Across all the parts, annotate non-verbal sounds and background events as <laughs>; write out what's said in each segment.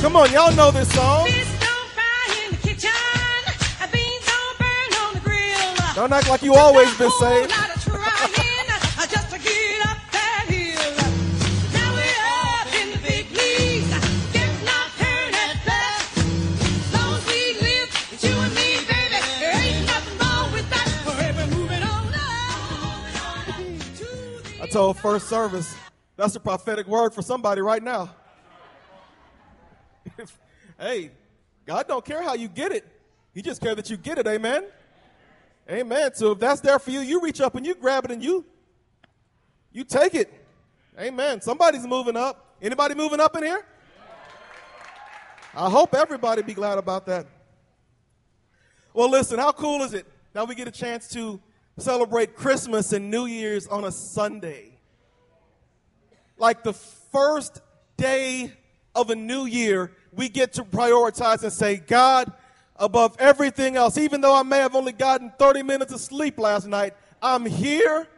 Come on, y'all know this song. Don't fry in the kitchen. Don't burn on the grill. Don't act like you always been saved. lot of trying uh, just to get up that hill. Now we're up in the big leagues. Getting our turn at bat. As long as we live, it's you and me, baby. There ain't nothing wrong with that. Forever moving on up. To the I told first service, that's a prophetic word for somebody right now. Hey, God don't care how you get it. He just care that you get it, amen? Amen. So if that's there for you, you reach up and you grab it and you you take it. Amen. Somebody's moving up. Anybody moving up in here? I hope everybody be glad about that. Well, listen, how cool is it? Now we get a chance to celebrate Christmas and New Year's on a Sunday. Like the first day of a new year, we get to prioritize and say, God, above everything else, even though I may have only gotten 30 minutes of sleep last night, I'm here.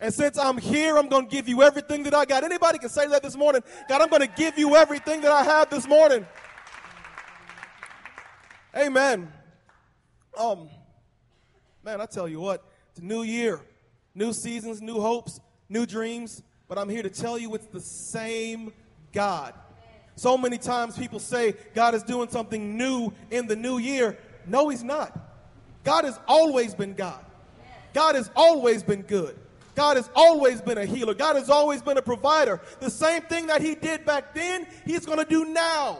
And since I'm here, I'm going to give you everything that I got. Anybody can say that this morning? God, I'm going to give you everything that I have this morning. Amen. Um, man, I tell you what, it's a new year, new seasons, new hopes, new dreams, but I'm here to tell you it's the same God. So many times people say God is doing something new in the new year. No, He's not. God has always been God. God has always been good. God has always been a healer. God has always been a provider. The same thing that He did back then, He's going to do now.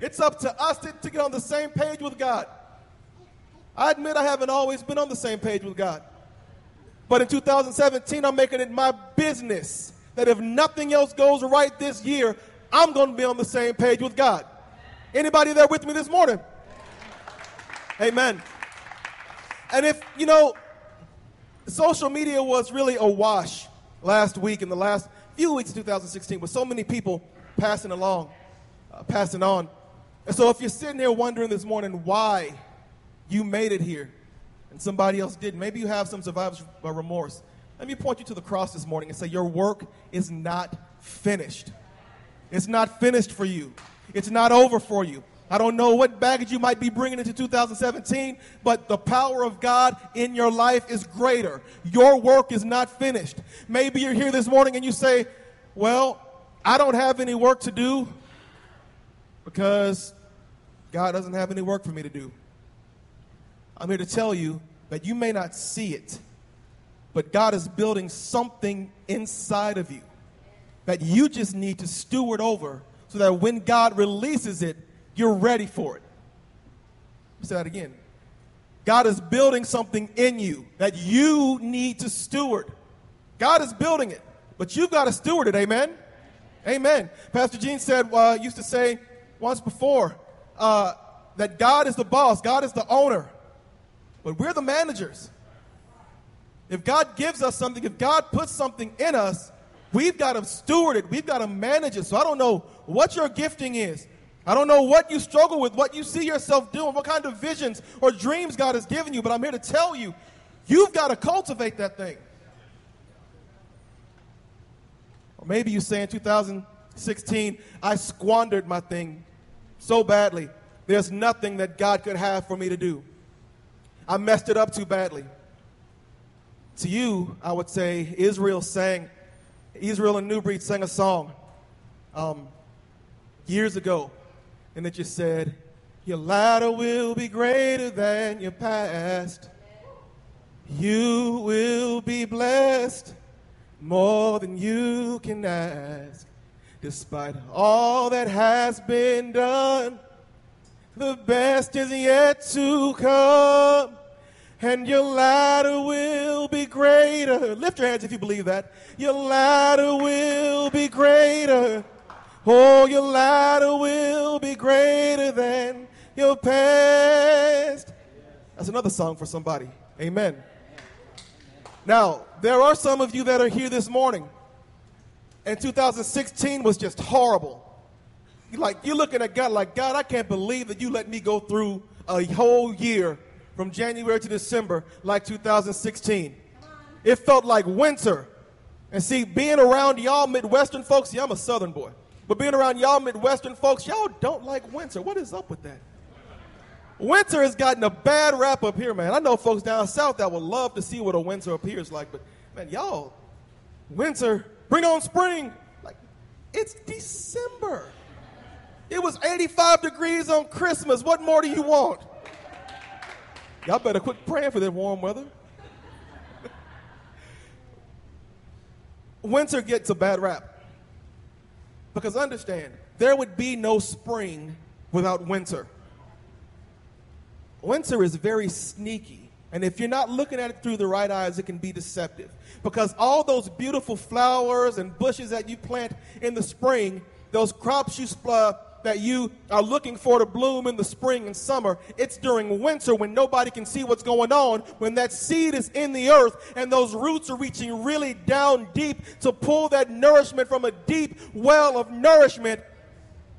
It's up to us to, to get on the same page with God. I admit I haven't always been on the same page with God. But in 2017, I'm making it my business that if nothing else goes right this year, I'm going to be on the same page with God. Anybody there with me this morning? Amen. And if, you know, social media was really awash last week in the last few weeks of 2016 with so many people passing along, uh, passing on. And so if you're sitting here wondering this morning why you made it here and somebody else didn't, maybe you have some survivor's uh, remorse. Let me point you to the cross this morning and say your work is not finished. It's not finished for you. It's not over for you. I don't know what baggage you might be bringing into 2017, but the power of God in your life is greater. Your work is not finished. Maybe you're here this morning and you say, Well, I don't have any work to do because God doesn't have any work for me to do. I'm here to tell you that you may not see it, but God is building something inside of you that you just need to steward over so that when God releases it, you're ready for it. Say that again. God is building something in you that you need to steward. God is building it, but you've got to steward it. Amen. Amen. Pastor Gene said, uh, used to say once before, uh, that God is the boss, God is the owner, but we're the managers. If God gives us something, if God puts something in us, we've got to steward it, we've got to manage it. So I don't know what your gifting is. I don't know what you struggle with, what you see yourself doing, what kind of visions or dreams God has given you, but I'm here to tell you, you've got to cultivate that thing. Or maybe you say in 2016, I squandered my thing so badly. There's nothing that God could have for me to do. I messed it up too badly. To you, I would say Israel sang, Israel and New Breed sang a song um, years ago, and it just said, Your latter will be greater than your past. You will be blessed more than you can ask. Despite all that has been done, the best is yet to come. And your latter will be greater. Lift your hands if you believe that. Your latter will be greater. Oh, your latter will be greater than your past. That's another song for somebody. Amen. Now, there are some of you that are here this morning, and 2016 was just horrible. Like, you're looking at God like, God, I can't believe that you let me go through a whole year from January to December like 2016. It felt like winter. And see, being around y'all Midwestern folks, see, I'm a Southern boy. But being around y'all Midwestern folks, y'all don't like winter. What is up with that? Winter has gotten a bad rap up here, man. I know folks down south that would love to see what a winter is like, but man, y'all, winter, bring on spring. Like, it's December. It was 85 degrees on Christmas. What more do you want? Y'all better quit praying for that warm weather. winter gets a bad rap. Because understand, there would be no spring without winter. Winter is very sneaky. And if you're not looking at it through the right eyes, it can be deceptive. Because all those beautiful flowers and bushes that you plant in the spring, those crops you uh, that you are looking for to bloom in the spring and summer, it's during winter when nobody can see what's going on, when that seed is in the earth and those roots are reaching really down deep to pull that nourishment from a deep well of nourishment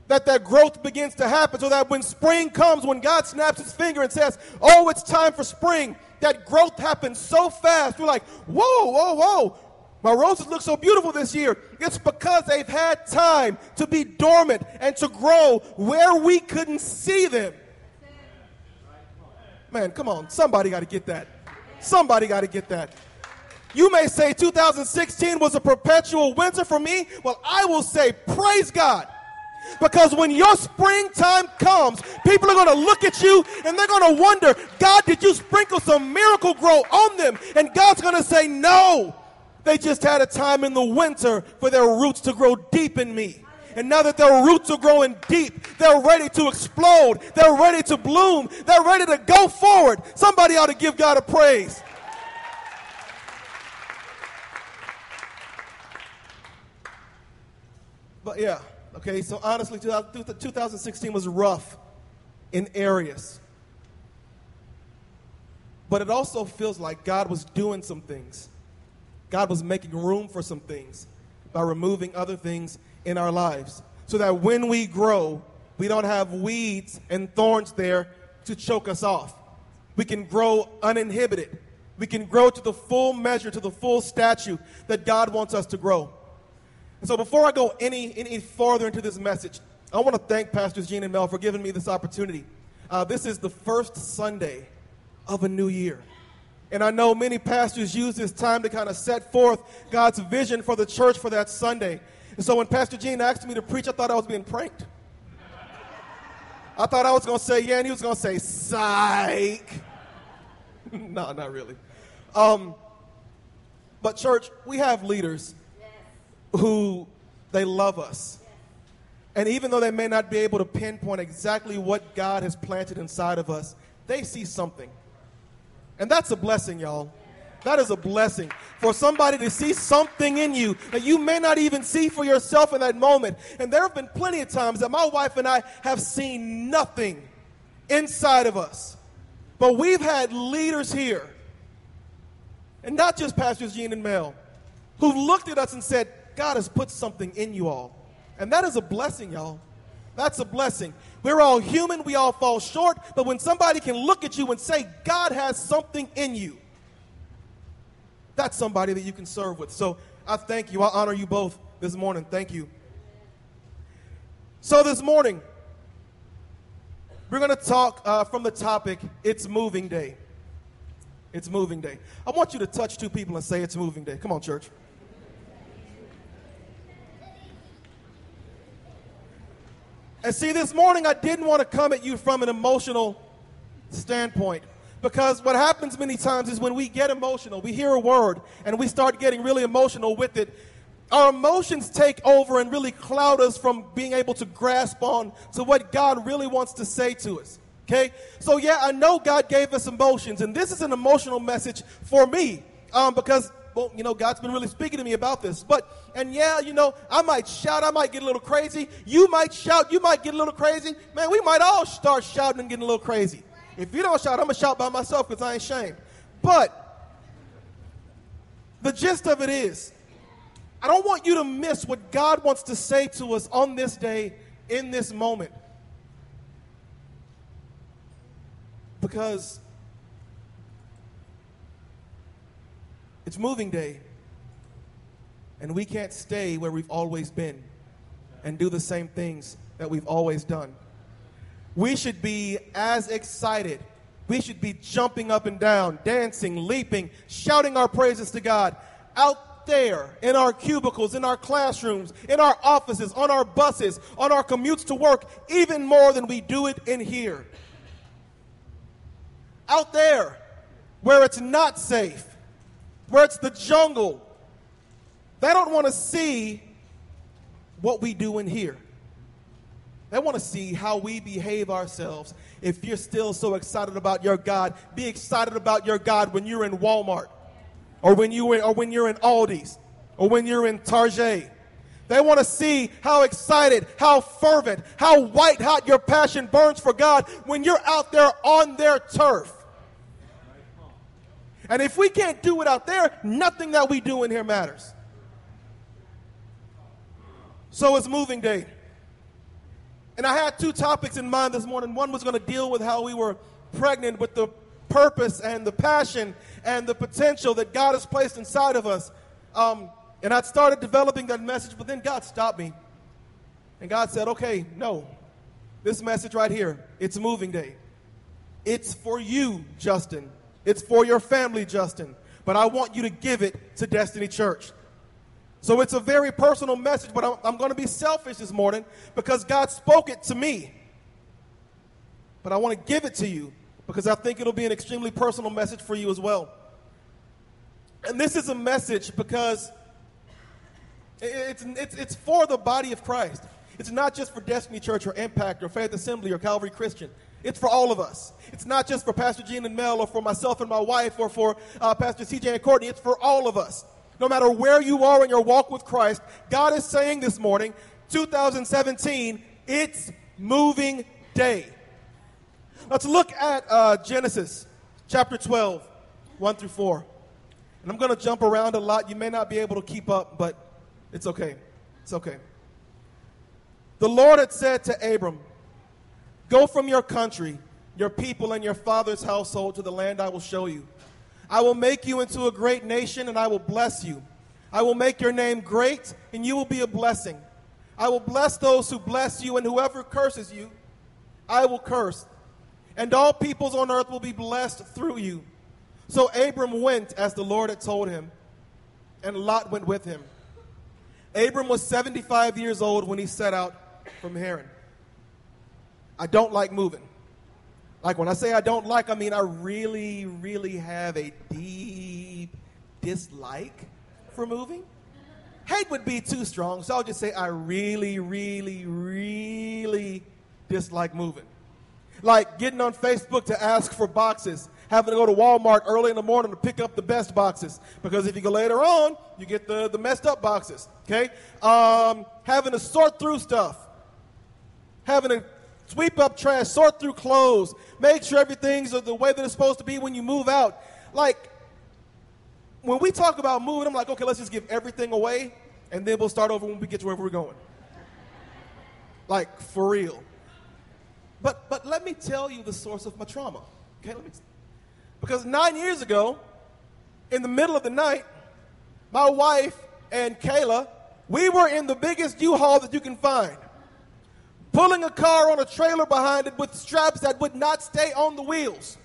that that growth begins to happen so that when spring comes, when God snaps his finger and says, oh, it's time for spring, that growth happens so fast. We're like, whoa, whoa, whoa. My roses look so beautiful this year. It's because they've had time to be dormant and to grow where we couldn't see them. Man, come on. Somebody got to get that. Somebody got to get that. You may say 2016 was a perpetual winter for me. Well, I will say, praise God. Because when your springtime comes, people are going to look at you and they're going to wonder, God, did you sprinkle some Miracle-Gro on them? And God's going to say, no. They just had a time in the winter for their roots to grow deep in me. And now that their roots are growing deep, they're ready to explode. They're ready to bloom. They're ready to go forward. Somebody ought to give God a praise. But yeah, okay, so honestly, 2016 was rough in areas. But it also feels like God was doing some things. God was making room for some things by removing other things in our lives so that when we grow, we don't have weeds and thorns there to choke us off. We can grow uninhibited. We can grow to the full measure, to the full statue that God wants us to grow. And so before I go any, any farther into this message, I want to thank Pastors Gene and Mel for giving me this opportunity. Uh, this is the first Sunday of a new year. And I know many pastors use this time to kind of set forth God's vision for the church for that Sunday. And so when Pastor Gene asked me to preach, I thought I was being pranked. I thought I was going to say, yeah, and he was going to say, psych. <laughs> no, not really. Um, but, church, we have leaders who they love us. And even though they may not be able to pinpoint exactly what God has planted inside of us, they see something. And that's a blessing, y'all. That is a blessing for somebody to see something in you that you may not even see for yourself in that moment. And there have been plenty of times that my wife and I have seen nothing inside of us. But we've had leaders here, and not just Pastors Gene and Mel, who've looked at us and said, God has put something in you all. And that is a blessing, y'all. That's a blessing. We're all human, we all fall short, but when somebody can look at you and say, God has something in you, that's somebody that you can serve with. So I thank you. I honor you both this morning. Thank you. So this morning, we're going to talk uh, from the topic, It's Moving Day. It's Moving Day. I want you to touch two people and say, It's Moving Day. Come on, church. And see, this morning I didn't want to come at you from an emotional standpoint. Because what happens many times is when we get emotional, we hear a word and we start getting really emotional with it, our emotions take over and really cloud us from being able to grasp on to what God really wants to say to us. Okay? So, yeah, I know God gave us emotions, and this is an emotional message for me um, because well, you know, God's been really speaking to me about this. But, and yeah, you know, I might shout, I might get a little crazy. You might shout, you might get a little crazy. Man, we might all start shouting and getting a little crazy. If you don't shout, I'm going to shout by myself because I ain't ashamed. But the gist of it is, I don't want you to miss what God wants to say to us on this day, in this moment. Because It's moving day. And we can't stay where we've always been. and do the same things that we've always done. We should be as excited. We should be jumping up and down, dancing, leaping, shouting our praises to God out there in our cubicles, in our classrooms, in our offices, on our buses, on our commutes to work, even more than we do it in here. Out there where it's not safe, where it's the jungle, they don't want to see what we do in here. They want to see how we behave ourselves. If you're still so excited about your God, be excited about your God when you're in Walmart, or when you or when you're in Aldi's, or when you're in Target. They want to see how excited, how fervent, how white hot your passion burns for God when you're out there on their turf. And if we can't do it out there, nothing that we do in here matters. So it's moving day. And I had two topics in mind this morning. One was going to deal with how we were pregnant with the purpose and the passion and the potential that God has placed inside of us. Um, and I started developing that message, but then God stopped me. And God said, okay, no. This message right here, it's moving day. It's for you, Justin. It's for your family, Justin. But I want you to give it to Destiny Church. So it's a very personal message, but I'm, I'm going to be selfish this morning because God spoke it to me. But I want to give it to you because I think it'll be an extremely personal message for you as well. And this is a message because it's, it's, it's for the body of Christ. It's not just for Destiny Church or Impact or Faith Assembly or Calvary Christian. It's for all of us. It's not just for Pastor Gene and Mel or for myself and my wife or for uh, Pastor CJ and Courtney. It's for all of us no matter where you are in your walk with Christ, God is saying this morning, 2017, it's moving day. Let's look at uh, Genesis chapter 12, 1 through 4. And I'm going to jump around a lot. You may not be able to keep up, but it's okay. It's okay. The Lord had said to Abram, Go from your country, your people, and your father's household to the land I will show you. I will make you into a great nation and I will bless you. I will make your name great and you will be a blessing. I will bless those who bless you and whoever curses you, I will curse. And all peoples on earth will be blessed through you. So Abram went as the Lord had told him, and Lot went with him. Abram was 75 years old when he set out from Haran. I don't like moving. Like when I say I don't like, I mean I really, really have a deep dislike for moving. Hate would be too strong, so I'll just say I really, really, really dislike moving. Like getting on Facebook to ask for boxes, having to go to Walmart early in the morning to pick up the best boxes. Because if you go later on, you get the, the messed up boxes. Okay? Um, having to sort through stuff. Having to Sweep up trash, sort through clothes, make sure everything's the way that it's supposed to be when you move out. Like, when we talk about moving, I'm like, okay, let's just give everything away, and then we'll start over when we get to wherever we're going. Like, for real. But, but let me tell you the source of my trauma. Okay, let me. Because nine years ago, in the middle of the night, my wife and Kayla, we were in the biggest U-Haul that you can find pulling a car on a trailer behind it with straps that would not stay on the wheels.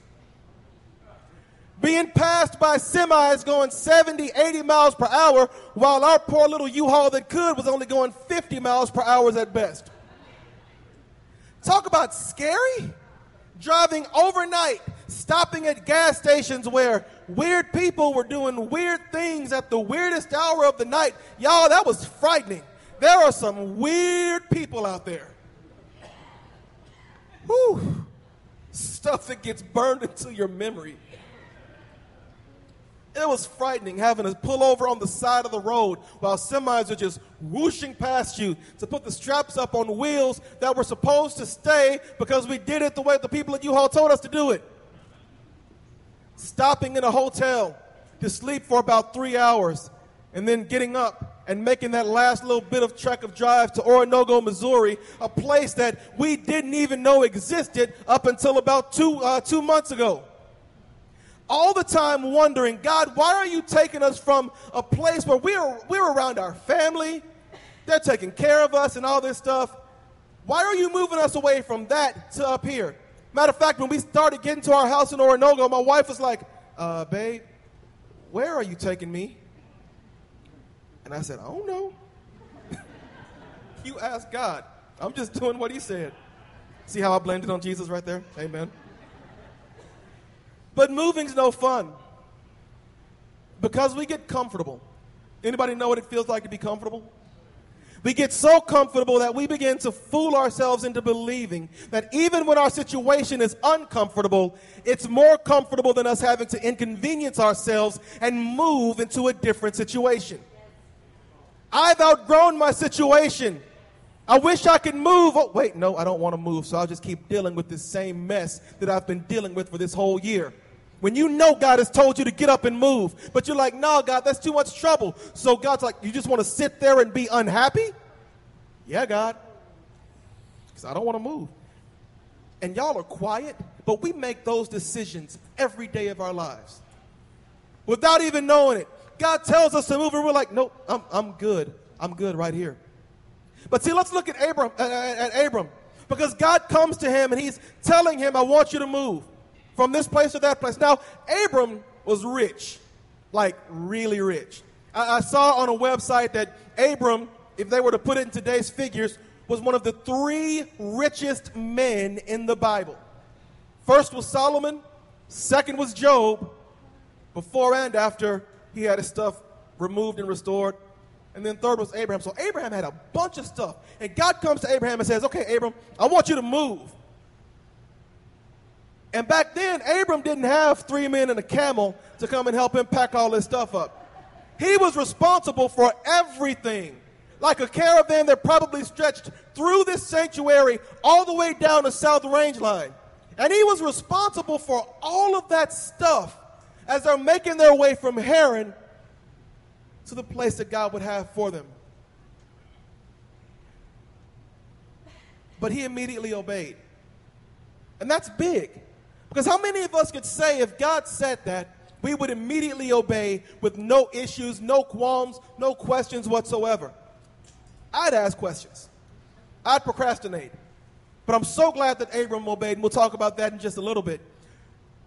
Being passed by semis going 70, 80 miles per hour, while our poor little U Haul that could was only going 50 miles per hour at best. Talk about scary. Driving overnight, stopping at gas stations where weird people were doing weird things at the weirdest hour of the night. Y'all, that was frightening. There are some weird people out there. Whew. Stuff that gets burned <laughs> into your memory. It was frightening having to pull over on the side of the road while semis are just whooshing past you to put the straps up on wheels that were supposed to stay because we did it the way the people at U-Haul told us to do it. Stopping in a hotel to sleep for about three hours and then getting up and making that last little bit of trek of drive to Oronogo, Missouri, a place that we didn't even know existed up until about two, uh, two months ago. All the time wondering, God, why are you taking us from a place where we're, we're around our family, They're taking care of us and all this stuff. Why are you moving us away from that to up here? Matter of fact, when we started getting to our house in Oronogo, my wife was like, uh, babe, where are you taking me? And I said, I don't know. <laughs> you ask God. I'm just doing what he said. See how I blamed it on Jesus right there? Amen. But moving's no fun. Because we get comfortable. Anybody know what it feels like to be comfortable? We get so comfortable that we begin to fool ourselves into believing that even when our situation is uncomfortable, it's more comfortable than us having to inconvenience ourselves and move into a different situation. I've outgrown my situation. I wish I could move. Oh, wait, no, I don't want to move, so I'll just keep dealing with this same mess that I've been dealing with for this whole year. When you know God has told you to get up and move, but you're like, no, God, that's too much trouble. So God's like, you just want to sit there and be unhappy? Yeah, God. Because I don't want to move. And y'all are quiet, but we make those decisions every day of our lives without even knowing it. God tells us to move, and we're like, nope, I'm, I'm good. I'm good right here. But see, let's look at Abram, uh, at Abram, because God comes to him and he's telling him, I want you to move from this place to that place. Now, Abram was rich, like really rich. I, I saw on a website that Abram, if they were to put it in today's figures, was one of the three richest men in the Bible. First was Solomon, second was Job, before and after he had his stuff removed and restored. And then third was Abraham. So Abraham had a bunch of stuff. And God comes to Abraham and says, Okay, Abram, I want you to move. And back then, Abram didn't have three men and a camel to come and help him pack all this stuff up. He was responsible for everything. Like a caravan that probably stretched through this sanctuary all the way down the South Range line. And he was responsible for all of that stuff as they're making their way from Haran to the place that God would have for them. But he immediately obeyed. And that's big. Because how many of us could say if God said that, we would immediately obey with no issues, no qualms, no questions whatsoever? I'd ask questions. I'd procrastinate. But I'm so glad that Abram obeyed, and we'll talk about that in just a little bit.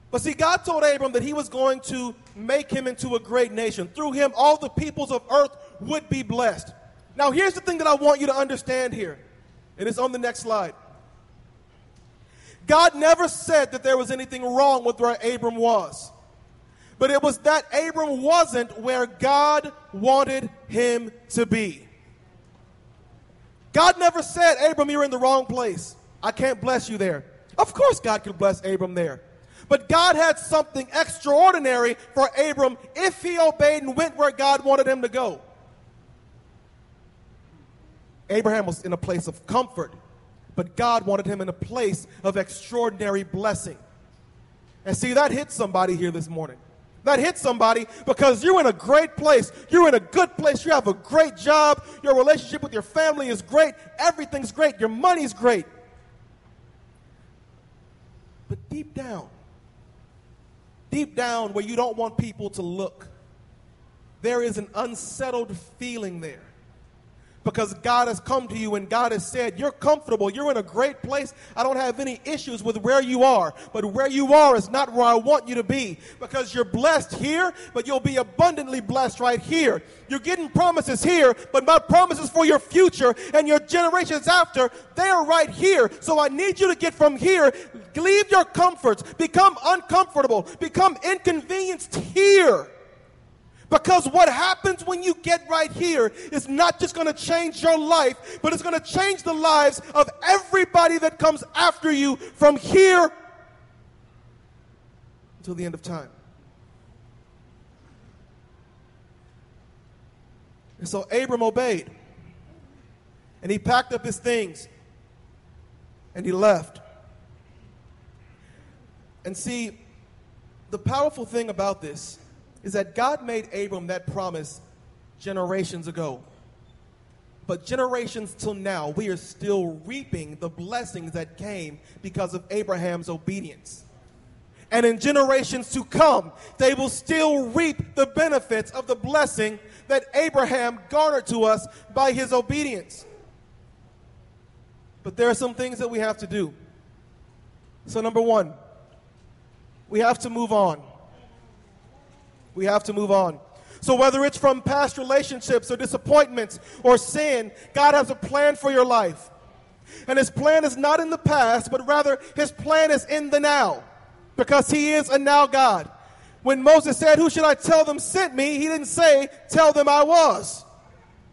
But see, God told Abram that he was going to make him into a great nation. Through him, all the peoples of earth would be blessed. Now, here's the thing that I want you to understand here, and it's on the next slide. God never said that there was anything wrong with where Abram was, but it was that Abram wasn't where God wanted him to be. God never said, Abram, you're in the wrong place. I can't bless you there. Of course, God could bless Abram there. But God had something extraordinary for Abram if he obeyed and went where God wanted him to go. Abraham was in a place of comfort, but God wanted him in a place of extraordinary blessing. And see, that hit somebody here this morning. That hit somebody because you're in a great place. You're in a good place. You have a great job. Your relationship with your family is great. Everything's great. Your money's great. But deep down, deep down where you don't want people to look, there is an unsettled feeling there. Because God has come to you and God has said, You're comfortable, you're in a great place. I don't have any issues with where you are, but where you are is not where I want you to be. Because you're blessed here, but you'll be abundantly blessed right here. You're getting promises here, but my promises for your future and your generations after, they are right here. So I need you to get from here, leave your comforts, become uncomfortable, become inconvenienced here. Because what happens when you get right here is not just going to change your life, but it's going to change the lives of everybody that comes after you from here until the end of time. And so Abram obeyed. And he packed up his things and he left. And see, the powerful thing about this is that God made Abram that promise generations ago. But generations till now, we are still reaping the blessings that came because of Abraham's obedience. And in generations to come, they will still reap the benefits of the blessing that Abraham garnered to us by his obedience. But there are some things that we have to do. So, number one, we have to move on. We have to move on. So, whether it's from past relationships or disappointments or sin, God has a plan for your life. And His plan is not in the past, but rather His plan is in the now because He is a now God. When Moses said, Who should I tell them sent me? He didn't say, Tell them I was.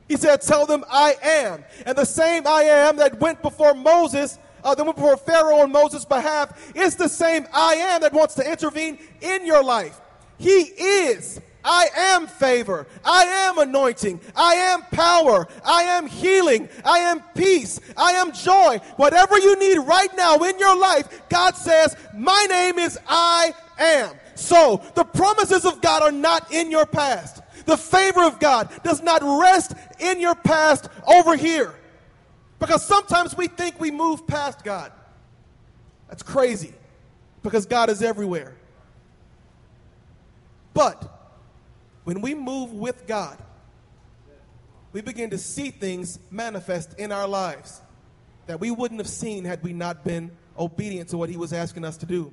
He said, Tell them I am. And the same I am that went before Moses, uh, that went before Pharaoh on Moses' behalf, is the same I am that wants to intervene in your life. He is. I am favor. I am anointing. I am power. I am healing. I am peace. I am joy. Whatever you need right now in your life, God says, My name is I am. So the promises of God are not in your past. The favor of God does not rest in your past over here. Because sometimes we think we move past God. That's crazy. Because God is everywhere. But when we move with God, we begin to see things manifest in our lives that we wouldn't have seen had we not been obedient to what He was asking us to do.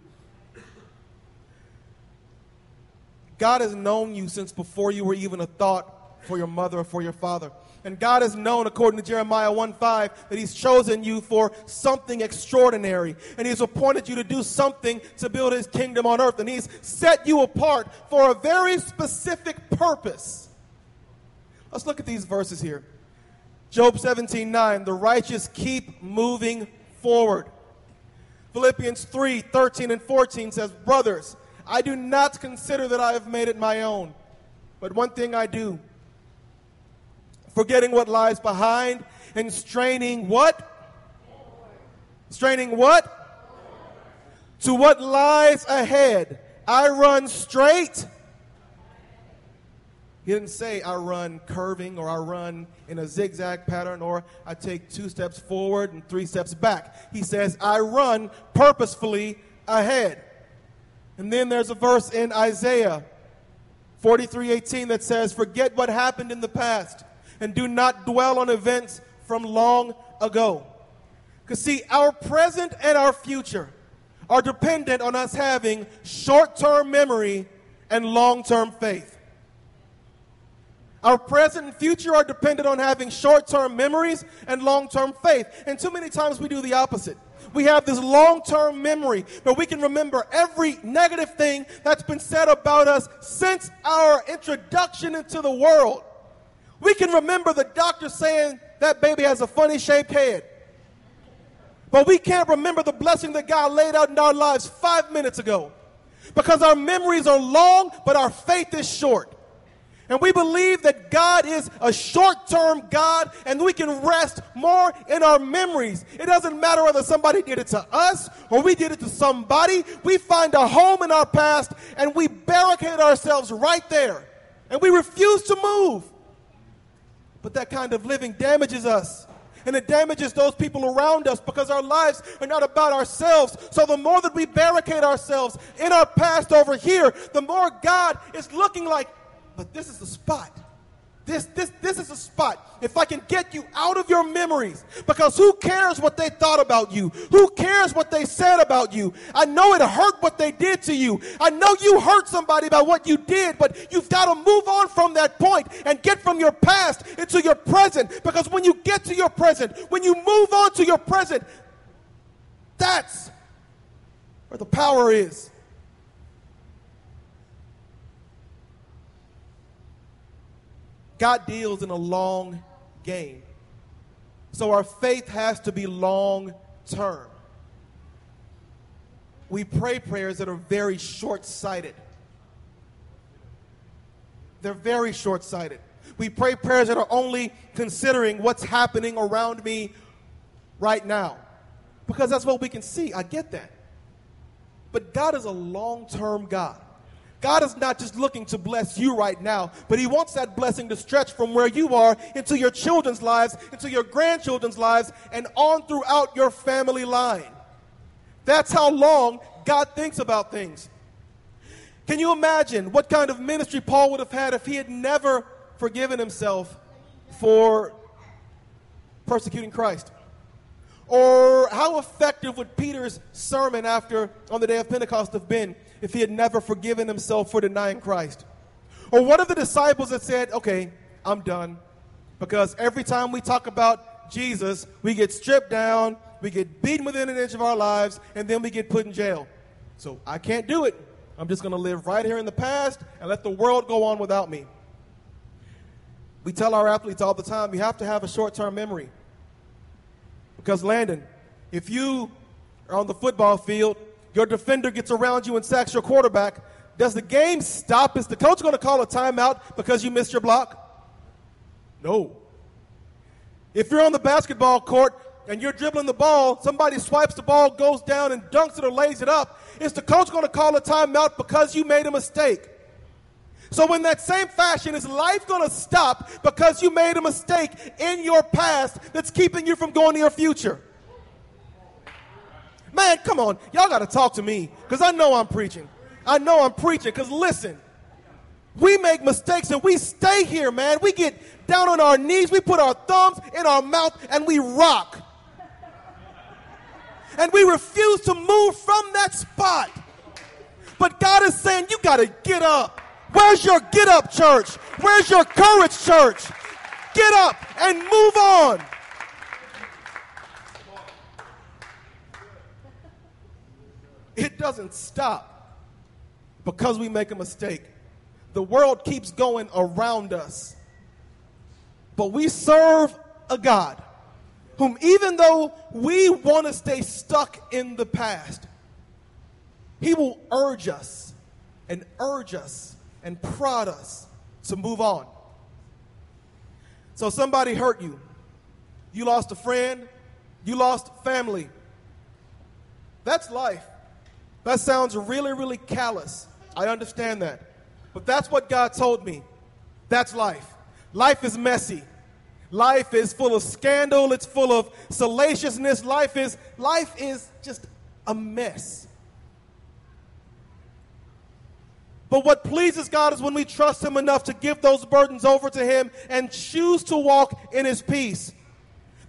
God has known you since before you were even a thought for your mother or for your father. And God has known, according to Jeremiah 1 5, that He's chosen you for something extraordinary. And He's appointed you to do something to build His kingdom on earth. And He's set you apart for a very specific purpose. Let's look at these verses here. Job 17 9, the righteous keep moving forward. Philippians 3 13 and 14 says, Brothers, I do not consider that I have made it my own, but one thing I do forgetting what lies behind and straining what? Straining what? To what lies ahead. I run straight. He didn't say I run curving or I run in a zigzag pattern or I take two steps forward and three steps back. He says I run purposefully ahead. And then there's a verse in Isaiah 43:18 that says, "Forget what happened in the past and do not dwell on events from long ago. Because, see, our present and our future are dependent on us having short term memory and long term faith. Our present and future are dependent on having short term memories and long term faith. And too many times we do the opposite. We have this long term memory where we can remember every negative thing that's been said about us since our introduction into the world. We can remember the doctor saying that baby has a funny shaped head. But we can't remember the blessing that God laid out in our lives five minutes ago. Because our memories are long, but our faith is short. And we believe that God is a short term God and we can rest more in our memories. It doesn't matter whether somebody did it to us or we did it to somebody. We find a home in our past and we barricade ourselves right there. And we refuse to move. But that kind of living damages us. And it damages those people around us because our lives are not about ourselves. So the more that we barricade ourselves in our past over here, the more God is looking like, but this is the spot. This, this, this is a spot. If I can get you out of your memories, because who cares what they thought about you? Who cares what they said about you? I know it hurt what they did to you. I know you hurt somebody by what you did, but you've got to move on from that point and get from your past into your present. Because when you get to your present, when you move on to your present, that's where the power is. God deals in a long game. So our faith has to be long term. We pray prayers that are very short sighted. They're very short sighted. We pray prayers that are only considering what's happening around me right now. Because that's what we can see. I get that. But God is a long term God. God is not just looking to bless you right now, but He wants that blessing to stretch from where you are into your children's lives, into your grandchildren's lives, and on throughout your family line. That's how long God thinks about things. Can you imagine what kind of ministry Paul would have had if he had never forgiven himself for persecuting Christ? Or how effective would Peter's sermon after on the day of Pentecost have been if he had never forgiven himself for denying Christ? Or what of the disciples that said, okay, I'm done? Because every time we talk about Jesus, we get stripped down, we get beaten within an inch of our lives, and then we get put in jail. So I can't do it. I'm just going to live right here in the past and let the world go on without me. We tell our athletes all the time you have to have a short term memory. Because, Landon, if you are on the football field, your defender gets around you and sacks your quarterback, does the game stop? Is the coach going to call a timeout because you missed your block? No. If you're on the basketball court and you're dribbling the ball, somebody swipes the ball, goes down, and dunks it or lays it up, is the coach going to call a timeout because you made a mistake? So, in that same fashion, is life going to stop because you made a mistake in your past that's keeping you from going to your future? Man, come on. Y'all got to talk to me because I know I'm preaching. I know I'm preaching because listen, we make mistakes and we stay here, man. We get down on our knees, we put our thumbs in our mouth, and we rock. And we refuse to move from that spot. But God is saying, you got to get up. Where's your get up, church? Where's your courage, church? Get up and move on. It doesn't stop because we make a mistake. The world keeps going around us. But we serve a God whom, even though we want to stay stuck in the past, He will urge us and urge us and prod us to move on. So somebody hurt you. You lost a friend. You lost family. That's life. That sounds really, really callous. I understand that. But that's what God told me. That's life. Life is messy. Life is full of scandal, it's full of salaciousness. Life is life is just a mess. But what pleases God is when we trust Him enough to give those burdens over to Him and choose to walk in His peace.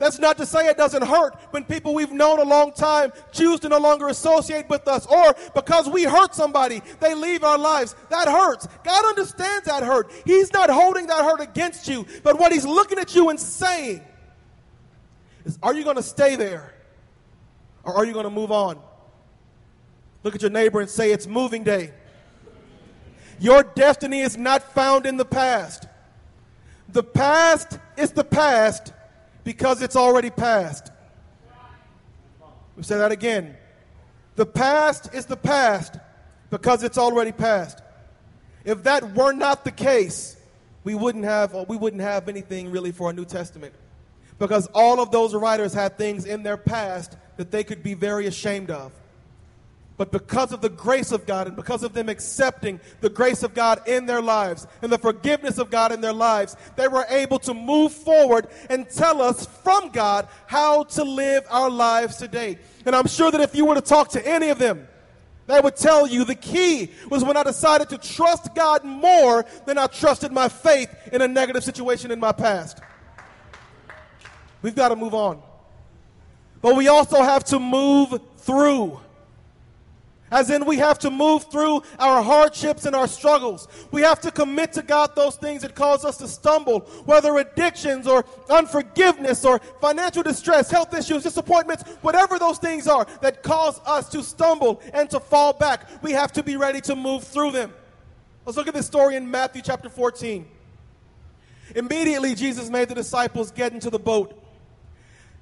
That's not to say it doesn't hurt when people we've known a long time choose to no longer associate with us, or because we hurt somebody, they leave our lives. That hurts. God understands that hurt. He's not holding that hurt against you, but what He's looking at you and saying is, Are you going to stay there? Or are you going to move on? Look at your neighbor and say, It's moving day. Your destiny is not found in the past. The past is the past because it's already past. We say that again. The past is the past because it's already past. If that were not the case, we wouldn't have we wouldn't have anything really for a New Testament. Because all of those writers had things in their past that they could be very ashamed of. But because of the grace of God and because of them accepting the grace of God in their lives and the forgiveness of God in their lives, they were able to move forward and tell us from God how to live our lives today. And I'm sure that if you were to talk to any of them, they would tell you the key was when I decided to trust God more than I trusted my faith in a negative situation in my past. We've got to move on. But we also have to move through. As in, we have to move through our hardships and our struggles. We have to commit to God those things that cause us to stumble, whether addictions or unforgiveness or financial distress, health issues, disappointments, whatever those things are that cause us to stumble and to fall back. We have to be ready to move through them. Let's look at this story in Matthew chapter 14. Immediately, Jesus made the disciples get into the boat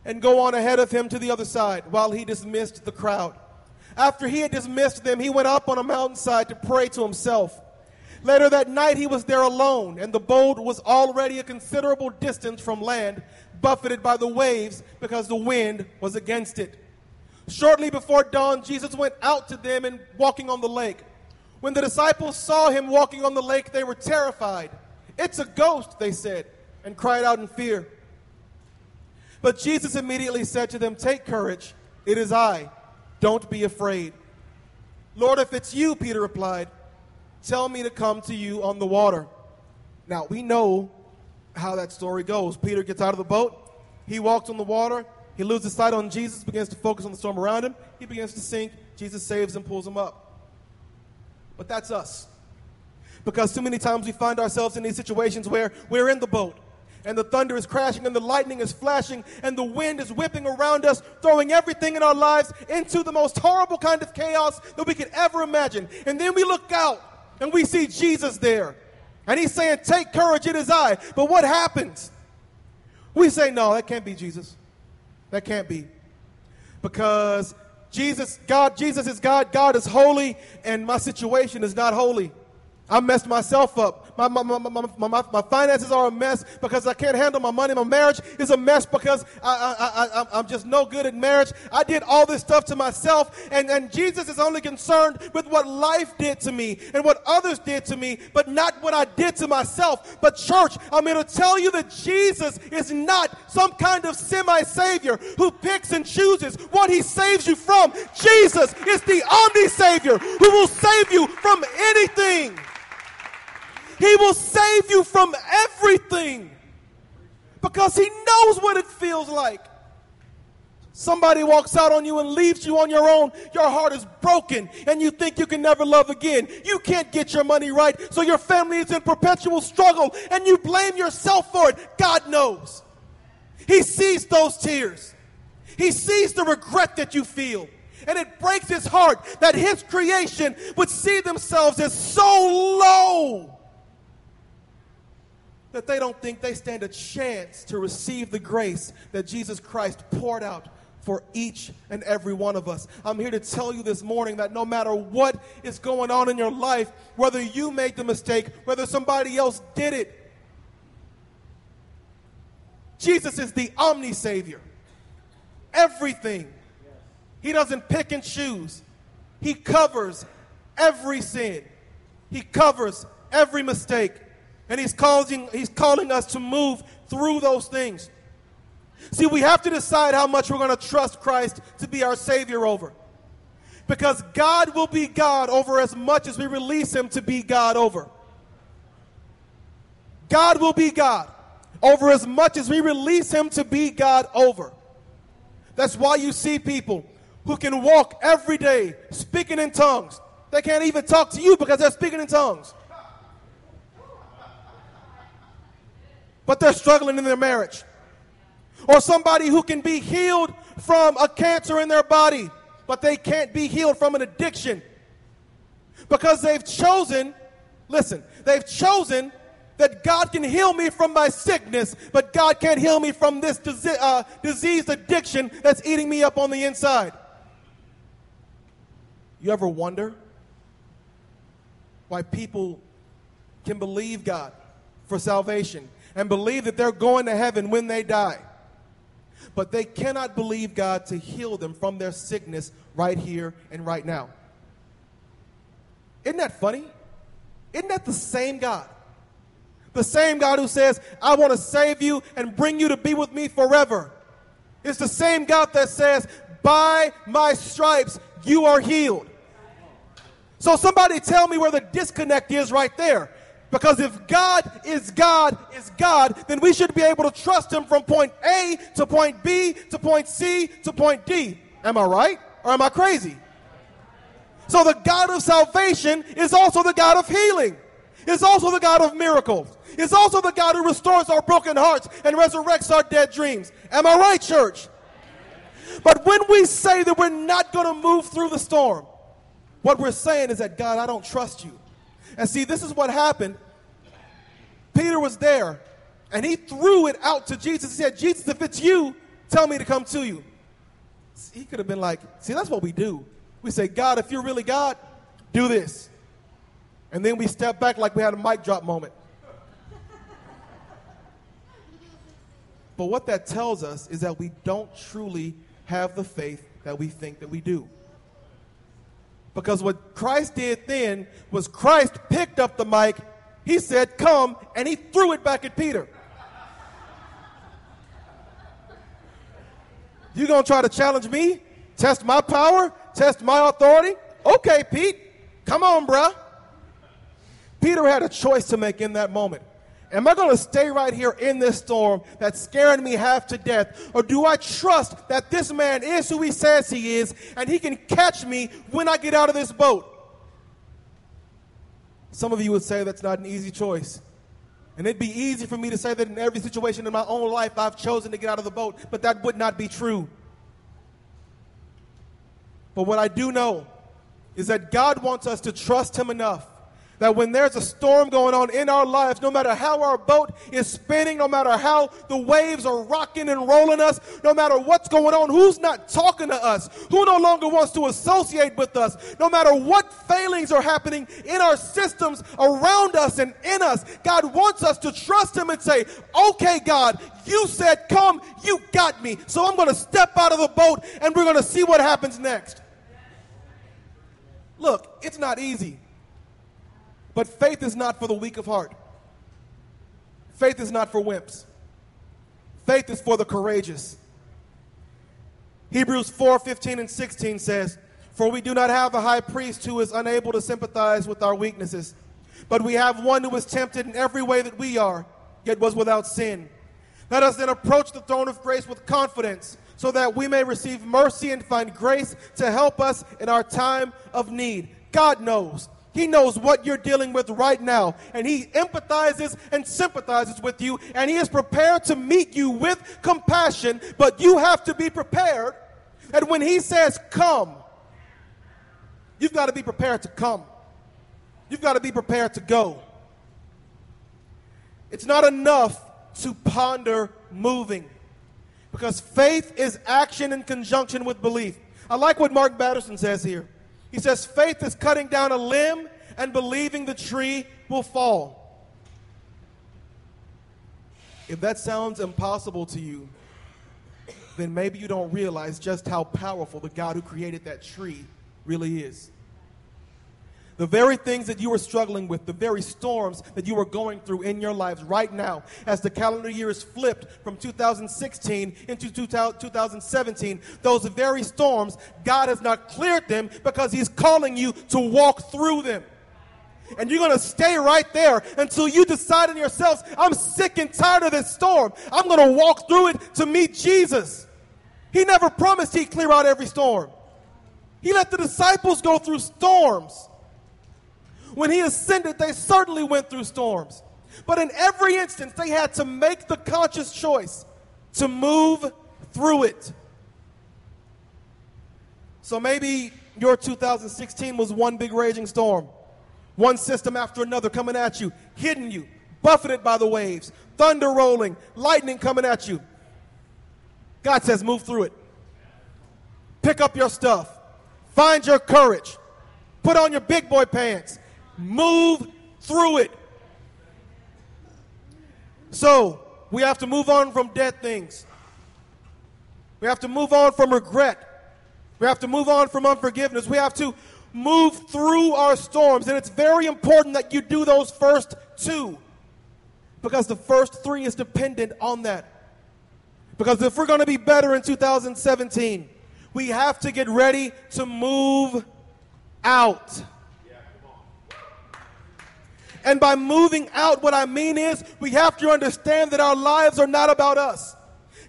and go on ahead of him to the other side while he dismissed the crowd. After he had dismissed them, he went up on a mountainside to pray to himself. Later that night, he was there alone, and the boat was already a considerable distance from land, buffeted by the waves because the wind was against it. Shortly before dawn, Jesus went out to them and walking on the lake. When the disciples saw him walking on the lake, they were terrified. It's a ghost, they said, and cried out in fear. But Jesus immediately said to them, Take courage, it is I don't be afraid. Lord, if it's you, Peter replied, tell me to come to you on the water. Now, we know how that story goes. Peter gets out of the boat, he walks on the water, he loses sight on Jesus, begins to focus on the storm around him, he begins to sink. Jesus saves and pulls him up. But that's us. Because too many times we find ourselves in these situations where we're in the boat and the thunder is crashing and the lightning is flashing and the wind is whipping around us, throwing everything in our lives into the most horrible kind of chaos that we could ever imagine. And then we look out and we see Jesus there. And he's saying, Take courage, it is I. But what happens? We say, No, that can't be Jesus. That can't be. Because Jesus, God, Jesus is God, God is holy, and my situation is not holy. I messed myself up. My, my, my, my, my, my, finances are a mess because I can't handle my money. My marriage is a mess because I, I, I, I'm just no good at marriage. I did all this stuff to myself, and, and Jesus is only concerned with what life did to me and what others did to me, but not what I did to myself. But, church, I'm here to tell you that Jesus is not some kind of semi savior who picks and chooses what he saves you from. Jesus is the omni savior who will save you from anything. He will save you from everything because He knows what it feels like. Somebody walks out on you and leaves you on your own. Your heart is broken and you think you can never love again. You can't get your money right, so your family is in perpetual struggle and you blame yourself for it. God knows. He sees those tears, He sees the regret that you feel. And it breaks his heart that his creation would see themselves as so low that they don't think they stand a chance to receive the grace that Jesus Christ poured out for each and every one of us. I'm here to tell you this morning that no matter what is going on in your life, whether you made the mistake, whether somebody else did it, Jesus is the omni savior. Everything. He doesn't pick and choose. He covers every sin. He covers every mistake. And he's calling, he's calling us to move through those things. See, we have to decide how much we're going to trust Christ to be our Savior over. Because God will be God over as much as we release Him to be God over. God will be God over as much as we release Him to be God over. That's why you see people who can walk every day speaking in tongues. They can't even talk to you because they're speaking in tongues. But they're struggling in their marriage. Or somebody who can be healed from a cancer in their body, but they can't be healed from an addiction. Because they've chosen, listen, they've chosen that God can heal me from my sickness, but God can't heal me from this dise- uh, diseased addiction that's eating me up on the inside. You ever wonder why people can believe God for salvation and believe that they're going to heaven when they die. But they cannot believe God to heal them from their sickness right here and right now. Isn't that funny? Isn't that the same God? The same God who says, I want to save you and bring you to be with me forever. It's the same God that says, By my stripes you are healed. So somebody tell me where the disconnect is right there. Because if God is God is God, then we should be able to trust him from point A to point B to point C to point D. Am I right? Or am I crazy? So the God of salvation is also the God of healing. Is also the God of miracles. Is also the God who restores our broken hearts and resurrects our dead dreams. Am I right, church? But when we say that we're not going to move through the storm, what we're saying is that God, I don't trust you. And see, this is what happened. Peter was there and he threw it out to Jesus. He said, Jesus, if it's you, tell me to come to you. He could have been like, see, that's what we do. We say, God, if you're really God, do this. And then we step back like we had a mic drop moment. But what that tells us is that we don't truly have the faith that we think that we do. Because what Christ did then was Christ picked up the mic, he said, Come, and he threw it back at Peter. You gonna try to challenge me? Test my power? Test my authority? Okay, Pete, come on, bruh. Peter had a choice to make in that moment. Am I going to stay right here in this storm that's scaring me half to death? Or do I trust that this man is who he says he is and he can catch me when I get out of this boat? Some of you would say that's not an easy choice. And it'd be easy for me to say that in every situation in my own life I've chosen to get out of the boat, but that would not be true. But what I do know is that God wants us to trust Him enough that when there's a storm going on in our lives, no matter how our boat is spinning, no matter how the waves are rocking and rolling us, no matter what's going on, who's not talking to us, who no longer wants to associate with us, no matter what failings are happening in our systems around us and in us, God wants us to trust Him and say, okay, God, you said come, you got me. So I'm going to step out of the boat and we're going to see what happens next. Look, it's not easy. But faith is not for the weak of heart. Faith is not for wimps. Faith is for the courageous. Hebrews 4 15 and 16 says, For we do not have a high priest who is unable to sympathize with our weaknesses, but we have one who was tempted in every way that we are, yet was without sin. Let us then approach the throne of grace with confidence, so that we may receive mercy and find grace to help us in our time of need. God knows he knows what you're dealing with right now, and He empathizes and sympathizes with you, and He is prepared to meet you with compassion, but you have to be prepared. And when He says, Come, you've got to be prepared to come. You've got to be prepared to go. It's not enough to ponder moving because faith is action in conjunction with belief. I like what Mark Batterson says here. He says, faith is cutting down a limb and believing the tree will fall. If that sounds impossible to you, then maybe you don't realize just how powerful the God who created that tree really is. The very things that you are struggling with, the very storms that you are going through in your lives right now, as the calendar year is flipped from 2016 into 2017, those very storms, God has not cleared them because He's calling you to walk through them. And you're going to stay right there until you decide in yourselves, I'm sick and tired of this storm. I'm going to walk through it to meet Jesus. He never promised He'd clear out every storm. He let the disciples go through storms. When he ascended, they certainly went through storms. But in every instance, they had to make the conscious choice to move through it. So maybe your 2016 was one big raging storm, one system after another coming at you, hitting you, buffeted by the waves, thunder rolling, lightning coming at you. God says, move through it. Pick up your stuff, find your courage, put on your big boy pants, move through it. So, we have to move on from dead things. We have to move on from regret. We have to move on from unforgiveness. We have to move through our storms. And it's very important that you do those first two. Because the first three is dependent on that. Because if we're going to be better in 2017, we have to get ready to move out. And by moving out, what I mean is we have to understand that our lives are not about us.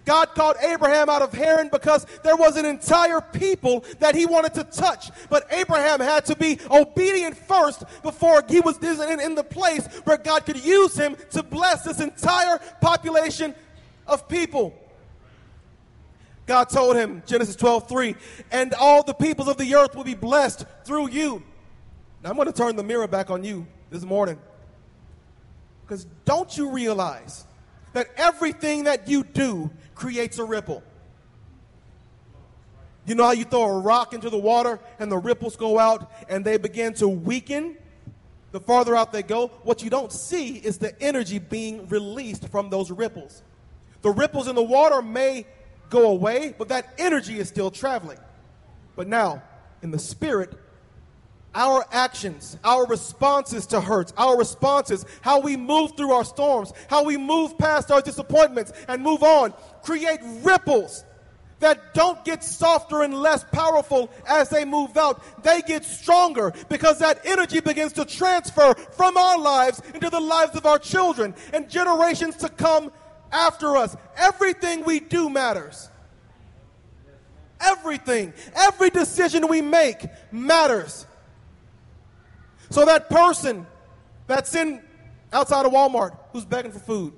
God called Abraham out of Haran because there was an entire people that he wanted to touch. But Abraham had to be obedient first before he was in, the place where God could use him to bless this entire population of people. God told him, Genesis 12, 3, and all the peoples of the earth will be blessed through you. Now I'm going to turn the mirror back on you this morning. Because don't you realize that everything that you do creates a ripple? You know how you throw a rock into the water and the ripples go out and they begin to weaken the farther out they go? What you don't see is the energy being released from those ripples. The ripples in the water may go away, but that energy is still traveling. But now, in the spirit, our actions, our responses to hurts, our responses, how we move through our storms, how we move past our disappointments and move on, create ripples that don't get softer and less powerful as they move out. They get stronger because that energy begins to transfer from our lives into the lives of our children and generations to come after us. Everything we do matters. Everything, every decision we make matters. So that person that's in outside of Walmart who's begging for food,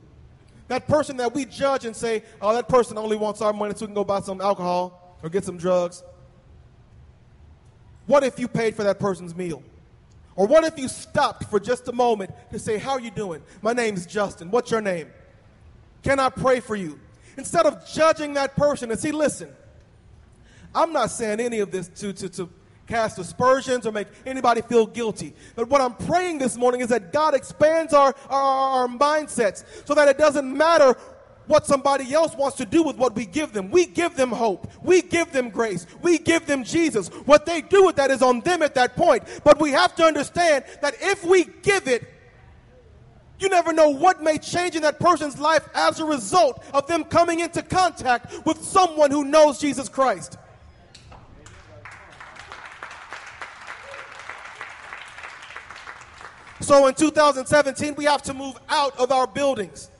that person that we judge and say, oh, that person only wants our money so we can go buy some alcohol or get some drugs. What if you paid for that person's meal? Or what if you stopped for just a moment to say, How are you doing? My name's Justin. What's your name? Can I pray for you? Instead of judging that person and see, listen, I'm not saying any of this to, to, to cast aspersions or make anybody feel guilty. But what I'm praying this morning is that God expands our, our, our mindsets so that it doesn't matter what somebody else wants to do with what we give them. We give them hope. We give them grace. We give them Jesus. What they do with that is on them at that point. But we have to understand that if we give it, you never know what may change in that person's life as a result of them coming into contact with someone who knows Jesus Christ. So in 2017, we have to move out of our buildings.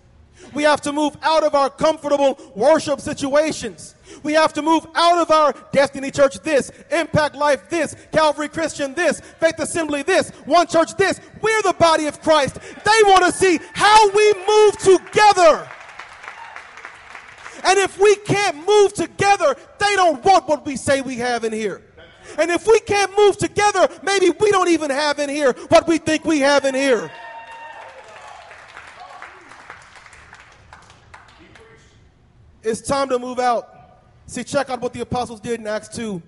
We have to move out of our comfortable worship situations. We have to move out of our Destiny Church this, Impact Life this, Calvary Christian this, Faith Assembly this, One Church this. We're the body of Christ. They want to see how we move together. And if we can't move together, they don't want what we say we have in here. And if we can't move together, maybe we don't even have in here what we think we have in here. It's time to move out. See, check out what the apostles did in Acts 2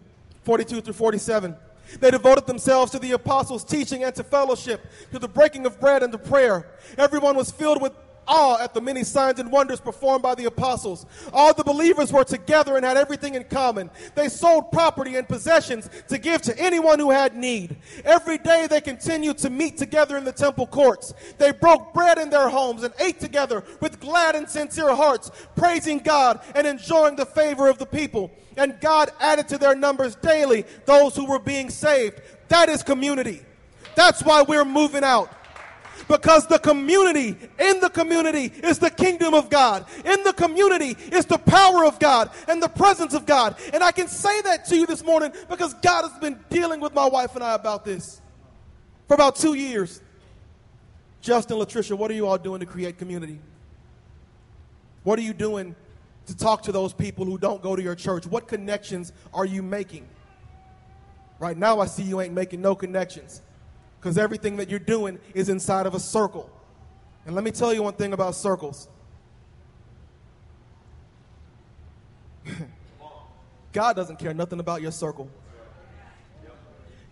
42 through 47. They devoted themselves to the apostles' teaching and to fellowship, to the breaking of bread and to prayer. Everyone was filled with awe at the many signs and wonders performed by the apostles. All the believers were together and had everything in common. They sold property and possessions to give to anyone who had need. Every day they continued to meet together in the temple courts. They broke bread in their homes and ate together with glad and sincere hearts, praising God and enjoying the favor of the people. And God added to their numbers daily those who were being saved. That is community. That's why we're moving out. Because the community, in the community, is the kingdom of God. In the community is the power of God and the presence of God. And I can say that to you this morning because God has been dealing with my wife and I about this for about two years. Justin, Latricia, what are you all doing to create community? What are you doing to talk to those people who don't go to your church? What connections are you making? Right now, I see you ain't making no connections because everything that you're doing is inside of a circle. And let me tell you one thing about circles <laughs> God doesn't care nothing about your circle.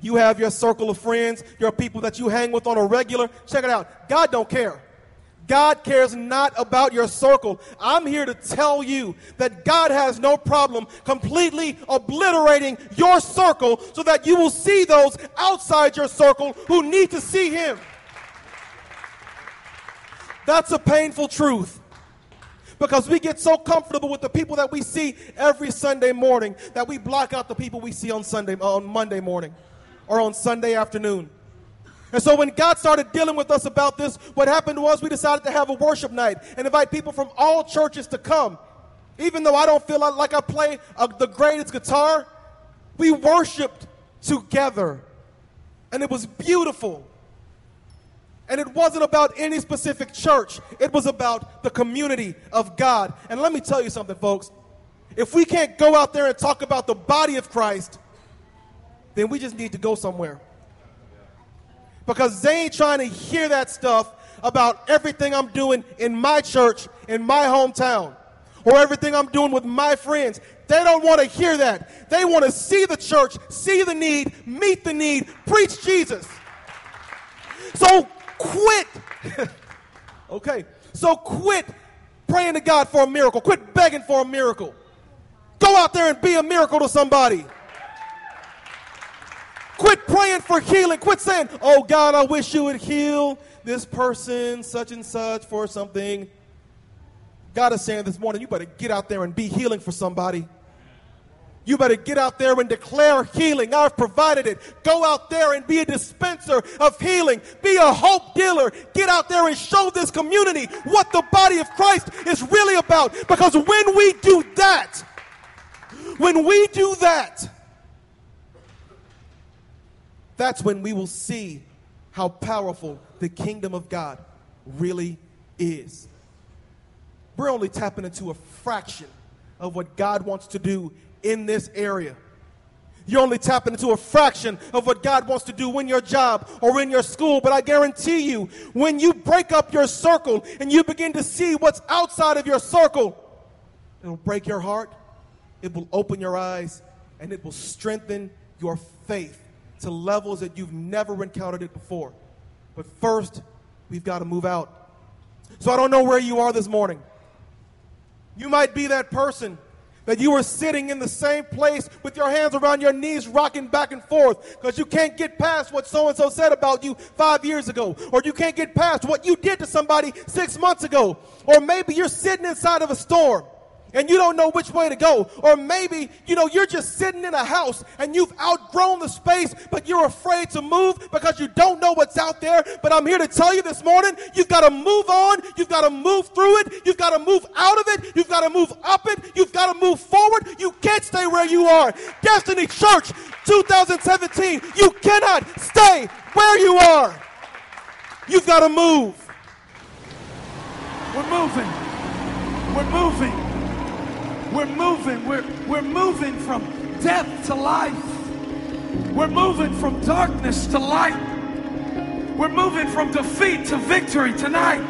You have your circle of friends, your people that you hang with on a regular. Check it out. God don't care. God cares not about your circle. I'm here to tell you that God has no problem completely obliterating your circle so that you will see those outside your circle who need to see Him. That's a painful truth. Because we get so comfortable with the people that we see every Sunday morning that we block out the people we see on Sunday on Monday morning or on Sunday afternoon. And so when God started dealing with us about this, what happened was we decided to have a worship night and invite people from all churches to come. Even though I don't feel like I play uh, the greatest guitar, we worshiped together. And it was beautiful. And it wasn't about any specific church, it was about the community of God. And let me tell you something, folks. If we can't go out there and talk about the body of Christ, then we just need to go somewhere. Because they ain't trying to hear that stuff about everything I'm doing in my church, in my hometown, or everything I'm doing with my friends. They don't want to hear that. They want to see the church, see the need, meet the need, preach Jesus. So quit. <laughs> okay. So quit praying to God for a miracle. Quit begging for a miracle. Go out there and be a miracle to somebody. Quit praying for healing. Quit saying, Oh God, I wish you would heal this person, such and such, for something. God is saying this morning, you better get out there and be healing for somebody. You better get out there and declare healing. I've provided it. Go out there and be a dispenser of healing. Be a hope dealer. Get out there and show this community what the body of Christ is really about. Because when we do that, when we do that, that's when we will see how powerful the kingdom of God really is. We're only tapping into a fraction of what God wants to do in this area. You're only tapping into a fraction of what God wants to do in your job or in your school. But I guarantee you, when you break up your circle and you begin to see what's outside of your circle, it'll break your heart, it will open your eyes, and it will strengthen your faith to levels that you've never encountered it before. But first, we've got to move out. So I don't know where you are this morning. You might be that person that you were sitting in the same place with your hands around your knees, rocking back and forth because you can't get past what so and so said about you five years ago, or you can't get past what you did to somebody six months ago, or maybe you're sitting inside of a storm and you don't know which way to go. Or maybe, you know, you're just sitting in a house and you've outgrown the space, but you're afraid to move because you don't know what's out there. But I'm here to tell you this morning, you've got to move on. You've got to move through it. You've got to move out of it. You've got to move up it. You've got to move forward. You can't stay where you are. Destiny Church 2017, you cannot stay where you are. You've got to move. We're moving. We're moving. We're moving. We're, we're moving from death to life. We're moving from darkness to light. We're moving from defeat to victory tonight.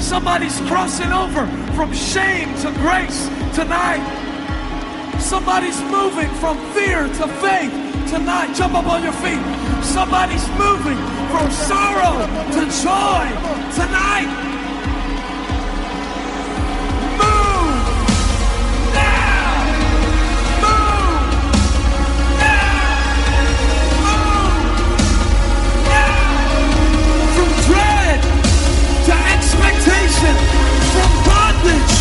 Somebody's crossing over from shame to grace tonight. Somebody's moving from fear to faith tonight. Jump up on your feet. Somebody's moving from sorrow to joy tonight. Expectation, from bondage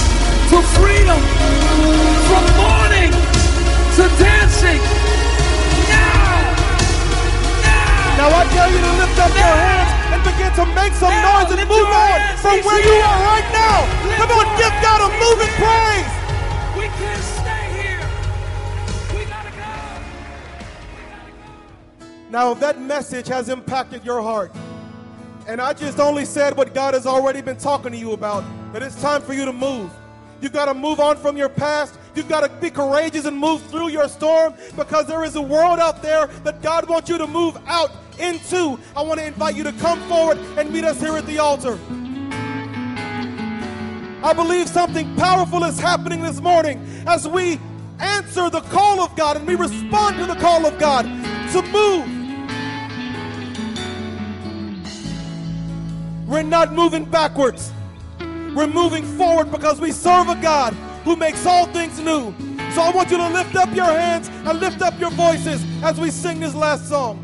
to freedom, from mourning to dancing. Now. Now. Now I dare you to lift up your hands and begin to make some Now, noise and lift move on from where you are right now. Lift Come on, give God a move and praise. We can't stay here. We gotta go. We gotta go. Now, if that message has impacted your heart, and I just only said what God has already been talking to you about, that it's time for you to move. You've got to move on from your past. You've got to be courageous and move through your storm because there is a world out there that God wants you to move out into. I want to invite you to come forward and meet us here at the altar. I believe something powerful is happening this morning as we answer the call of God and we respond to the call of God to move. We're not moving backwards. We're moving forward because we serve a God who makes all things new. So I want you to lift up your hands and lift up your voices as we sing this last song.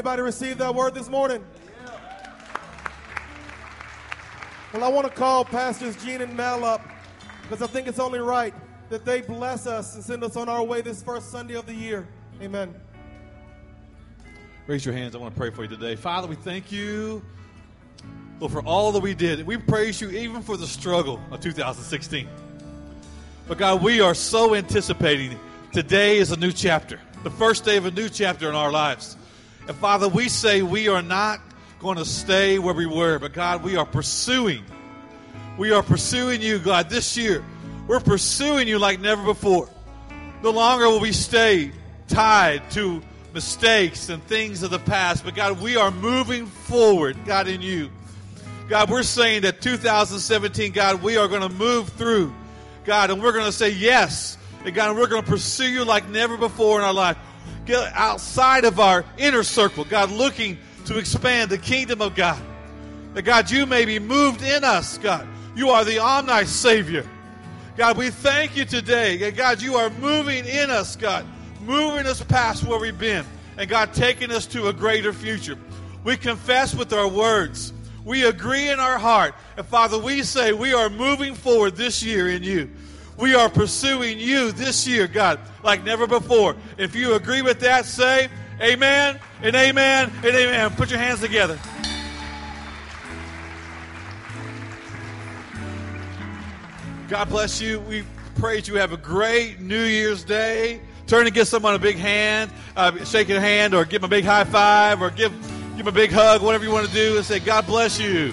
Anybody receive that word this morning? Well, I want to call Pastors Gene and Mel up because I think it's only right that they bless us and send us on our way this first Sunday of the year. Amen. Raise your hands. I want to pray for you today. Father, we thank you, Lord, for all that we did. We praise you even for the struggle of 2016. But God, we are so anticipating today is a new chapter, the first day of a new chapter in our lives. And Father, we say we are not going to stay where we were, but God, we are pursuing. We are pursuing you, God, this year. We're pursuing you like never before. No longer will we stay tied to mistakes and things of the past, but God, we are moving forward, God, in you. God, we're saying that 2017, God, we are going to move through, God, and we're going to say yes. And God, we're going to pursue you like never before in our life. Get outside of our inner circle, God, looking to expand the kingdom of God. That God, you may be moved in us, God. You are the omni Savior. God, we thank you today. And God, you are moving in us, God, moving us past where we've been, and God, taking us to a greater future. We confess with our words. We agree in our heart. And Father, we say we are moving forward this year in you. We are pursuing you this year, God, like never before. If you agree with that, say amen and amen and amen. Put your hands together. God bless you. We that you have a great New Year's Day. Turn and give someone a big hand, uh, shake your hand, or give them a big high five, or give, give them a big hug, whatever you want to do, and say, God bless you.